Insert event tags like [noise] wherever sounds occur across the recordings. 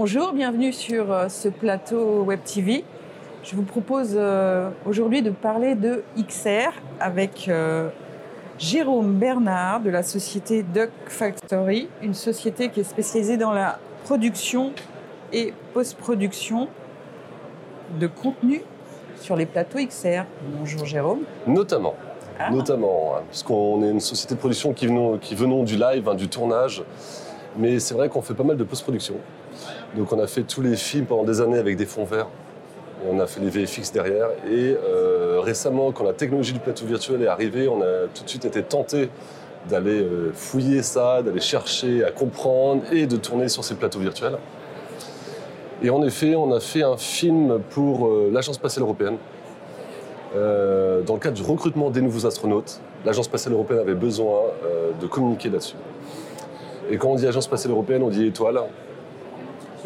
Bonjour, bienvenue sur euh, ce plateau Web TV. Je vous propose euh, aujourd'hui de parler de XR avec euh, Jérôme Bernard de la société Duck Factory, une société qui est spécialisée dans la production et post-production de contenu sur les plateaux XR. Bonjour Jérôme. Notamment. Ah. Notamment, hein, parce qu'on est une société de production qui venons, qui venons du live, hein, du tournage. Mais c'est vrai qu'on fait pas mal de post-production. Donc on a fait tous les films pendant des années avec des fonds verts. Et on a fait les VFX derrière. Et euh, récemment, quand la technologie du plateau virtuel est arrivée, on a tout de suite été tenté d'aller euh, fouiller ça, d'aller chercher à comprendre et de tourner sur ces plateaux virtuels. Et en effet, on a fait un film pour euh, l'Agence spatiale européenne. Dans le cadre du recrutement des nouveaux astronautes, l'Agence spatiale européenne avait besoin de communiquer là-dessus. Et quand on dit Agence spatiale européenne, on dit étoile.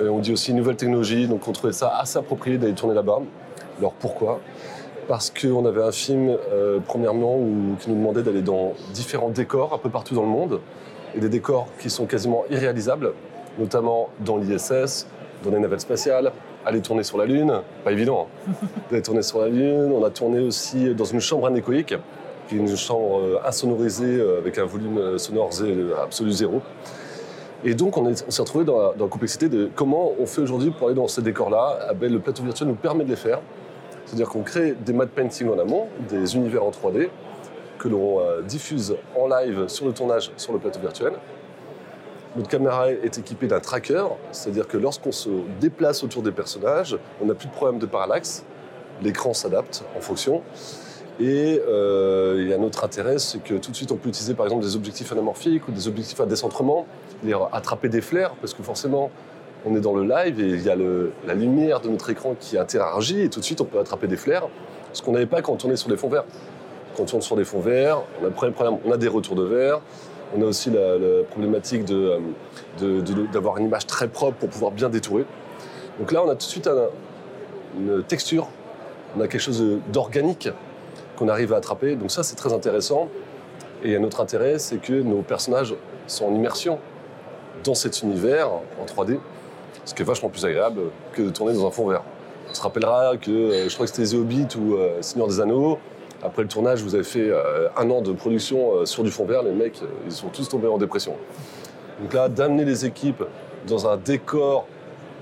Euh, on dit aussi nouvelle technologie, donc on trouvait ça assez approprié d'aller tourner là-bas. Alors pourquoi? Parce qu'on avait un film, euh, premièrement, où- qui nous demandait d'aller dans différents décors un peu partout dans le monde, et des décors qui sont quasiment irréalisables, notamment dans l'ISS, dans les navettes spatiales, aller tourner sur la Lune, pas évident, hein. [laughs] d'aller tourner sur la Lune. On a tourné aussi dans une chambre anéchoïque, qui est une chambre euh, insonorisée avec un volume sonore absolu zéro. Et donc, on est- on s'est retrouvé dans, la- complexité de comment on fait aujourd'hui pour aller dans ces décors-là. Ben, le plateau virtuel nous permet de les faire. C'est-à-dire qu'on crée des matte painting en amont, des univers en 3D, que l'on euh, diffuse en live sur le tournage sur le plateau virtuel. Notre caméra est équipée d'un tracker, c'est-à-dire que lorsqu'on se déplace autour des personnages, on n'a plus de problème de parallaxe. L'écran s'adapte en fonction. Et euh, il y a un autre intérêt, c'est que tout de suite on peut utiliser par exemple des objectifs anamorphiques ou des objectifs à décentrement, c'est-à-dire attraper des flares, parce que forcément on est dans le live et il y a la lumière de notre écran qui interagit et tout de suite on peut attraper des flares, ce qu'on n'avait pas quand on tournait sur des fonds verts. Quand on tourne sur des fonds verts, on a, problème, on a des retours de verre, on a aussi la, problématique euh, d'avoir une image très propre pour pouvoir bien détourer. Donc là on a tout de suite un- une texture, on a quelque chose d'organique qu'on arrive à attraper. Donc ça, c'est très intéressant. Et un autre intérêt, c'est que nos personnages sont en immersion dans cet univers en 3D, ce qui est vachement plus agréable que de tourner dans un fond vert. On se rappellera que euh, je crois que c'était The Hobbit ou euh, Seigneur des Anneaux. Après le tournage, vous avez fait euh, un an de production sur du fond vert. Les mecs, ils sont tous tombés en dépression. Donc là, d'amener les équipes dans un décor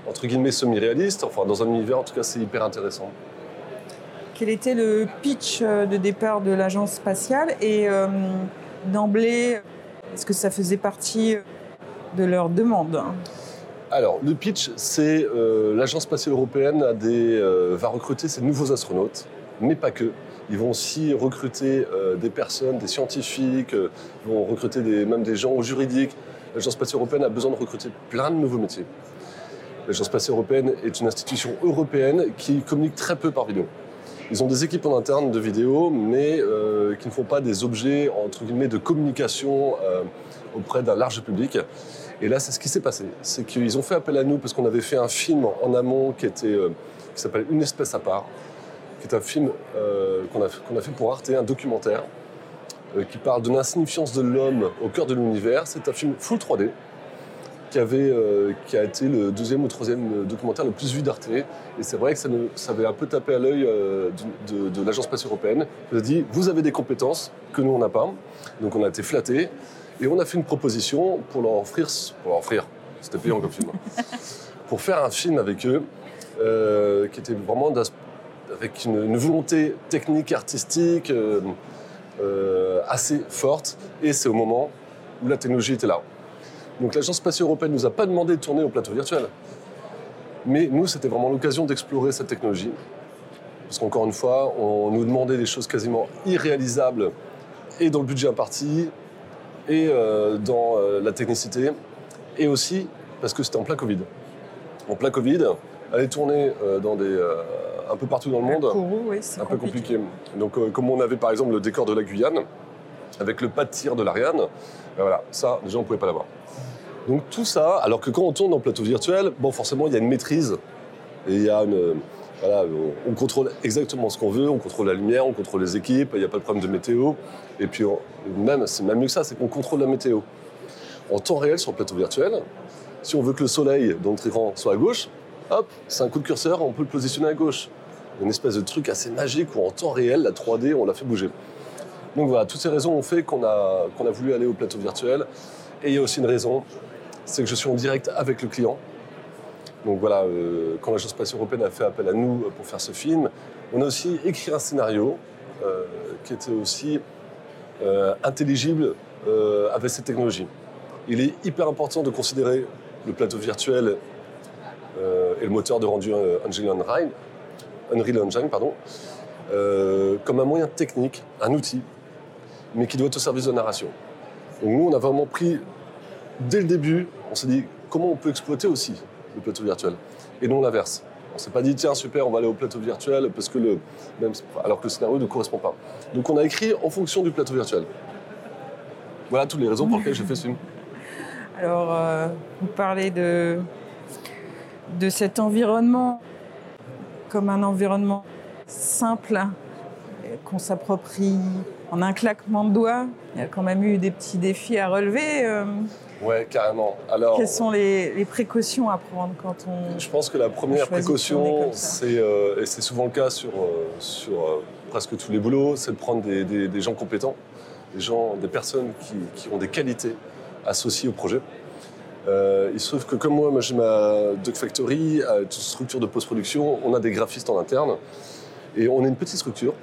entre guillemets semi-réaliste, enfin dans un univers, en tout cas, c'est hyper intéressant. Quel était le pitch de départ de l'agence spatiale et d'emblée, est-ce que ça faisait partie de leur demande Alors, le pitch, c'est euh, l'Agence spatiale européenne euh, va recruter ses nouveaux astronautes, mais pas que. Ils vont aussi recruter euh, des personnes, des scientifiques, ils vont recruter même des gens juridiques. L'Agence spatiale européenne a besoin de recruter plein de nouveaux métiers. L'Agence spatiale européenne est une institution européenne qui communique très peu par vidéo. Ils ont des équipes en interne de vidéo, mais qui ne font pas des objets entre guillemets de communication auprès d'un large public. Et là, c'est ce qui s'est passé. C'est qu'ils ont fait appel à nous parce qu'on avait fait un film en amont qui, était, euh, qui s'appelle Une espèce à part, qui est un film euh, qu'on a, fait- pour Arte, un documentaire, euh, qui parle de l'insignifiance de l'homme au cœur de l'univers. C'est un film full 3D qui, avait, euh, qui a été le deuxième ou troisième documentaire le plus vu d'Arte. Et c'est vrai que ça, ça avait un peu tapé à l'œil de l'Agence spatiale européenne. On a dit, vous avez des compétences que nous, on n'a pas. Donc on a été flattés. Et on a fait une proposition pour leur offrir, pour leur offrir, c'était payant comme film, hein, [laughs] pour faire un film avec eux, euh, qui était vraiment avec une, une volonté technique, artistique euh, euh, assez forte. Et c'est au moment où la technologie était là. Donc l'Agence spatiale européenne nous a pas demandé de tourner au plateau virtuel. Mais nous, c'était vraiment l'occasion d'explorer cette technologie. Parce qu'encore une fois, on nous demandait des choses quasiment irréalisables et dans le budget imparti, et euh, dans euh, la technicité, et aussi parce que c'était en plein Covid. En plein Covid, aller tourner euh, dans des, euh, un peu partout dans le monde, Kourou, oui, c'est un peu compliqué. Donc, comme on avait par exemple le décor de la Guyane, avec le pas de tir de l'Ariane, ben voilà, ça, déjà, on ne pouvait pas l'avoir. Donc, tout ça, alors que quand on tourne en plateau virtuel, bon, forcément, il y a une maîtrise. Et il y a une. On, on contrôle exactement ce qu'on veut, on contrôle la lumière, on contrôle les équipes, il n'y a pas de problème de météo. Et puis, même, c'est même mieux que ça, c'est qu'on contrôle la météo. En temps réel, sur le plateau virtuel, Si on veut que le soleil dans notre écran soit à gauche, hop, c'est un coup de curseur, on peut le positionner à gauche. Une espèce de truc assez magique où en temps réel, la 3D, on l'a fait bouger. Donc voilà, toutes ces raisons ont fait qu'on a, qu'on a voulu aller au plateau virtuel. Et il y a aussi une raison, c'est que je suis en direct avec le client. Donc voilà, euh, quand l'Agence spatiale européenne a fait appel à nous pour faire ce film, on a aussi écrit un scénario euh, qui était aussi euh, intelligible avec cette technologie. Il est hyper important de considérer le plateau virtuel et le moteur de rendu Unreal Engine, pardon, comme un moyen technique, un outil, mais qui doit être au service de narration. Donc nous, on a vraiment pris, dès le début, on s'est dit comment on peut exploiter aussi le plateau virtuel, et non l'inverse. On s'est pas dit, tiens, super, on va aller au plateau virtuel, parce que le, même, alors que le scénario ne correspond pas. Donc on a écrit en fonction du plateau virtuel. Voilà toutes les raisons pour lesquelles j'ai fait ce film. [laughs] Alors, euh, vous parlez de, de cet environnement comme un environnement simple qu'on s'approprie en un claquement de doigts. Il y a quand même eu des petits défis à relever. Euh. Ouais, carrément. Alors, Quelles sont les, précautions à prendre quand on. Je pense que la première précaution, c'est, euh, et c'est souvent le cas sur, euh, sur euh, presque tous les boulots, c'est de prendre des, des, gens compétents, des, gens, des personnes qui, qui, ont des qualités associées au projet. il se trouve que comme moi, moi j'ai ma Duck Factory, toute structure de post-production, on a des graphistes en interne, et on est une petite structure,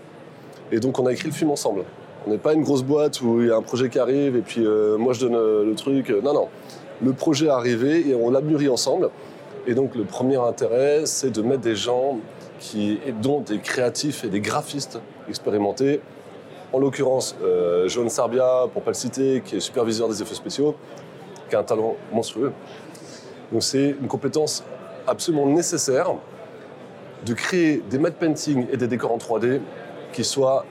et donc on a écrit le film ensemble. On n'est pas une grosse boîte où il y a un projet qui arrive et puis euh, moi je donne euh, le truc. Non, non. Le projet est arrivé et on l'a mûri ensemble. Et donc le premier intérêt, c'est de mettre des gens qui, dont des créatifs et des graphistes expérimentés. En l'occurrence, euh, Johan Sarbia, pour ne pas le citer, qui est superviseur des effets spéciaux, qui a un talent monstrueux. Donc c'est une compétence absolument nécessaire de créer des matte painting et des décors en 3D qui soient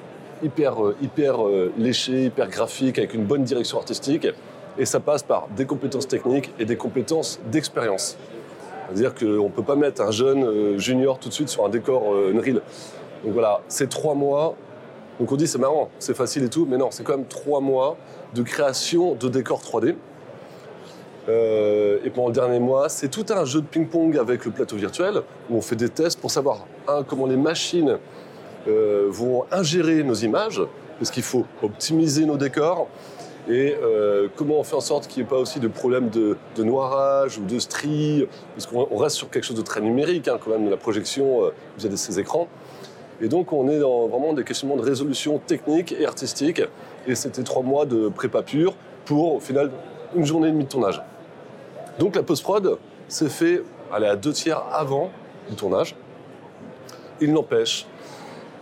hyper, euh, hyper euh, léché, hyper graphique, avec une bonne direction artistique. Et ça passe par des compétences techniques et des compétences d'expérience. C'est-à-dire qu'on ne peut pas mettre un jeune euh, junior tout de suite sur un décor Unreal. Donc voilà, c'est trois mois. Donc on dit c'est marrant, c'est facile et tout, mais non, c'est quand même trois mois de création de décors 3D. et pendant le dernier mois, c'est tout un jeu de ping-pong avec le plateau virtuel où on fait des tests pour savoir comment les machines euh, vont ingérer nos images, parce qu'il faut optimiser nos décors, et euh, comment on fait en sorte qu'il n'y ait pas aussi de problème de, noirage ou de stries, parce qu'on reste sur quelque chose de très numérique, hein, quand même, la projection euh, via ces écrans. Et donc on est dans vraiment des questionnements de résolution technique et artistique, et c'était trois mois de prépa pure pour, au final, une journée et demie de tournage. Donc la post-prod s'est fait aller à deux tiers avant du tournage. Il n'empêche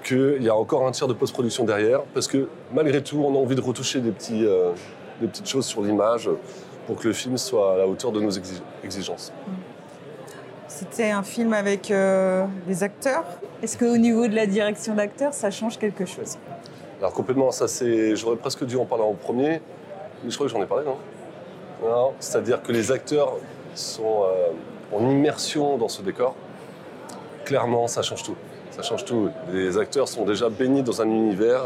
qu'il y a encore un tiers de post-production derrière, parce que malgré tout, on a envie de retoucher des, petits, euh, des petites choses sur l'image pour que le film soit à la hauteur de nos exigences. C'était un film avec euh, des acteurs. Est-ce qu'au niveau de la direction d'acteurs, ça change quelque chose? Alors complètement, ça c'est. J'aurais presque dû en parler en premier, mais je crois que j'en ai parlé, non? Non, c'est-à-dire que les acteurs sont euh, en immersion dans ce décor. Clairement, ça change tout ça change tout. Les acteurs sont déjà baignés dans un univers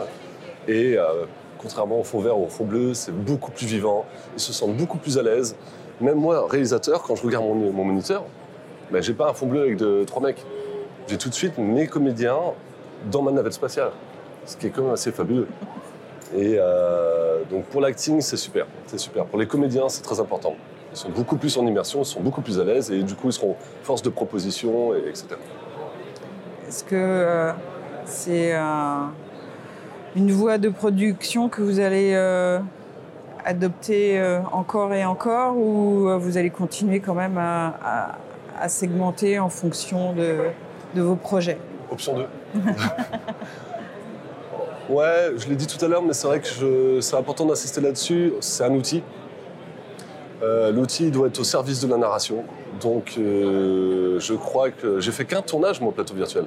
et euh, contrairement au fond vert ou au fond bleu, c'est beaucoup plus vivant. Ils se sentent beaucoup plus à l'aise. Même moi, réalisateur, quand je regarde mon, mon moniteur, ben, j'ai pas un fond bleu avec de, trois mecs. J'ai tout de suite mes comédiens dans ma navette spatiale, ce qui est quand même assez fabuleux. Et euh, donc pour l'acting, c'est super, c'est super. Pour les comédiens, c'est très important. Ils sont beaucoup plus en immersion, ils sont beaucoup plus à l'aise et du coup, ils seront force de proposition, et, etc. Est-ce que euh, c'est une voie de production que vous allez euh, adopter euh, encore et encore ou vous allez continuer quand même à, segmenter en fonction de, vos projets? Option 2. [laughs] ouais, je l'ai dit tout à l'heure, mais c'est vrai que c'est important d'insister là-dessus. C'est un outil. L'outil doit être au service de la narration. Donc, euh, je crois que j'ai fait qu'un tournage, mon plateau virtuel.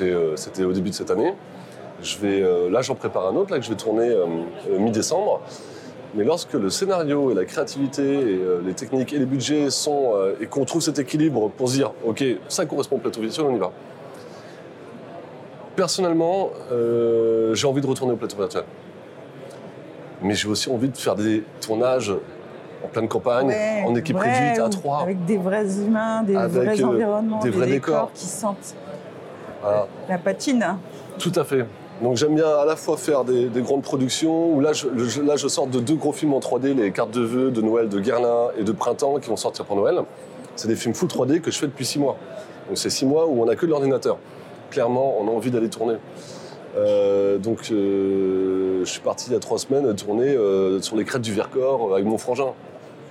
Euh, c'était au début de cette année. Je vais, euh, là, j'en prépare un autre là, que je vais tourner mi-décembre. Mais lorsque le scénario et la créativité et les techniques et les budgets sont. et qu'on trouve cet équilibre pour se dire, OK, ça correspond au plateau virtuel, on y va. Personnellement, j'ai envie de retourner au plateau virtuel. Mais j'ai aussi envie de faire des tournages en pleine campagne, Ouais, en équipe vrai, réduite à trois. Avec des vrais humains, des Avec, vrais euh, environnements, des des, vrais décors, décors. qui sentent Voilà. la patine. Tout à fait. Donc j'aime bien à la fois faire des, des grandes productions, où là je, je- là je sors de deux gros films en 3D, les cartes de vœux de Noël de Guerlain et de Printemps qui vont sortir pour Noël. C'est des films full 3D que je fais depuis six mois. Donc c'est six mois où on n'a que de l'ordinateur. Clairement, on a envie d'aller tourner. Euh, donc euh, je suis parti il y a trois semaines tourner euh, sur les crêtes du Vercors avec mon frangin.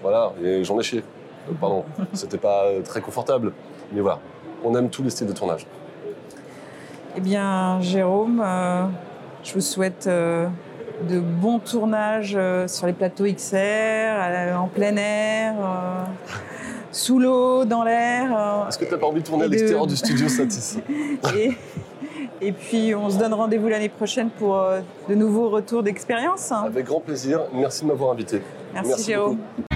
Voilà, et j'en ai chié. Euh, pardon, [laughs] c'était pas euh, très confortable. Mais voilà, on aime tous les styles de tournage. Eh bien, Jérôme, euh, je vous souhaite euh, de bons tournages euh, sur les plateaux XR, euh, en plein air, euh, sous l'eau, dans l'air. euh, Est-ce que tu n'as pas envie de tourner à de- l'extérieur du studio Satis [laughs] et, et puis, on se donne rendez-vous l'année prochaine pour euh, de nouveaux retours d'expérience. Avec grand plaisir. Merci de m'avoir invité. Merci, merci Jérôme. beaucoup.